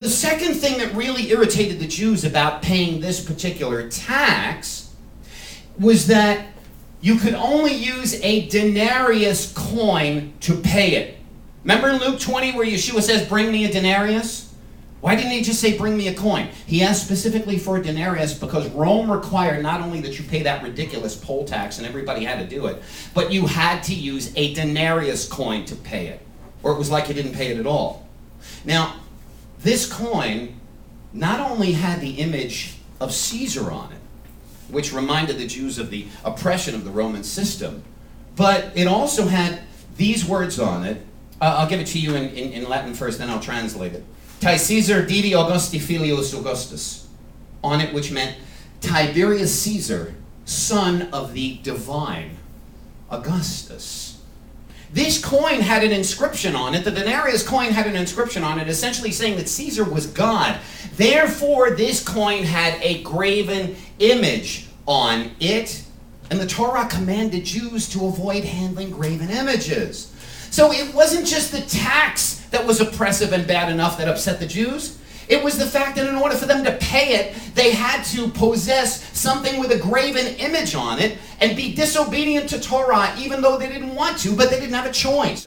The second thing that really irritated the Jews about paying this particular tax was that you could only use a denarius coin to pay it. Remember in Luke 20 where Yeshua says, Bring me a denarius? Why didn't he just say, Bring me a coin? He asked specifically for a denarius because Rome required not only that you pay that ridiculous poll tax and everybody had to do it, but you had to use a denarius coin to pay it. Or it was like you didn't pay it at all. Now, this coin not only had the image of Caesar on it, which reminded the Jews of the oppression of the Roman system, but it also had these words on it. Uh, I'll give it to you in, in, in, Latin first, then I'll translate it. Tai Caesar Divi Augusti Filius Augustus. On it, which meant Tiberius Caesar, son of the divine Augustus. This coin had an inscription on it. The denarius coin had an inscription on it, essentially saying that Caesar was God. Therefore, this coin had a graven image on it. And the Torah commanded Jews to avoid handling graven images. So it wasn't just the tax that was oppressive and bad enough that upset the Jews. It was the fact that in order for them to pay it, they had to possess something with a graven image on it and be disobedient to Torah, even though they didn't want to, but they didn't have a choice.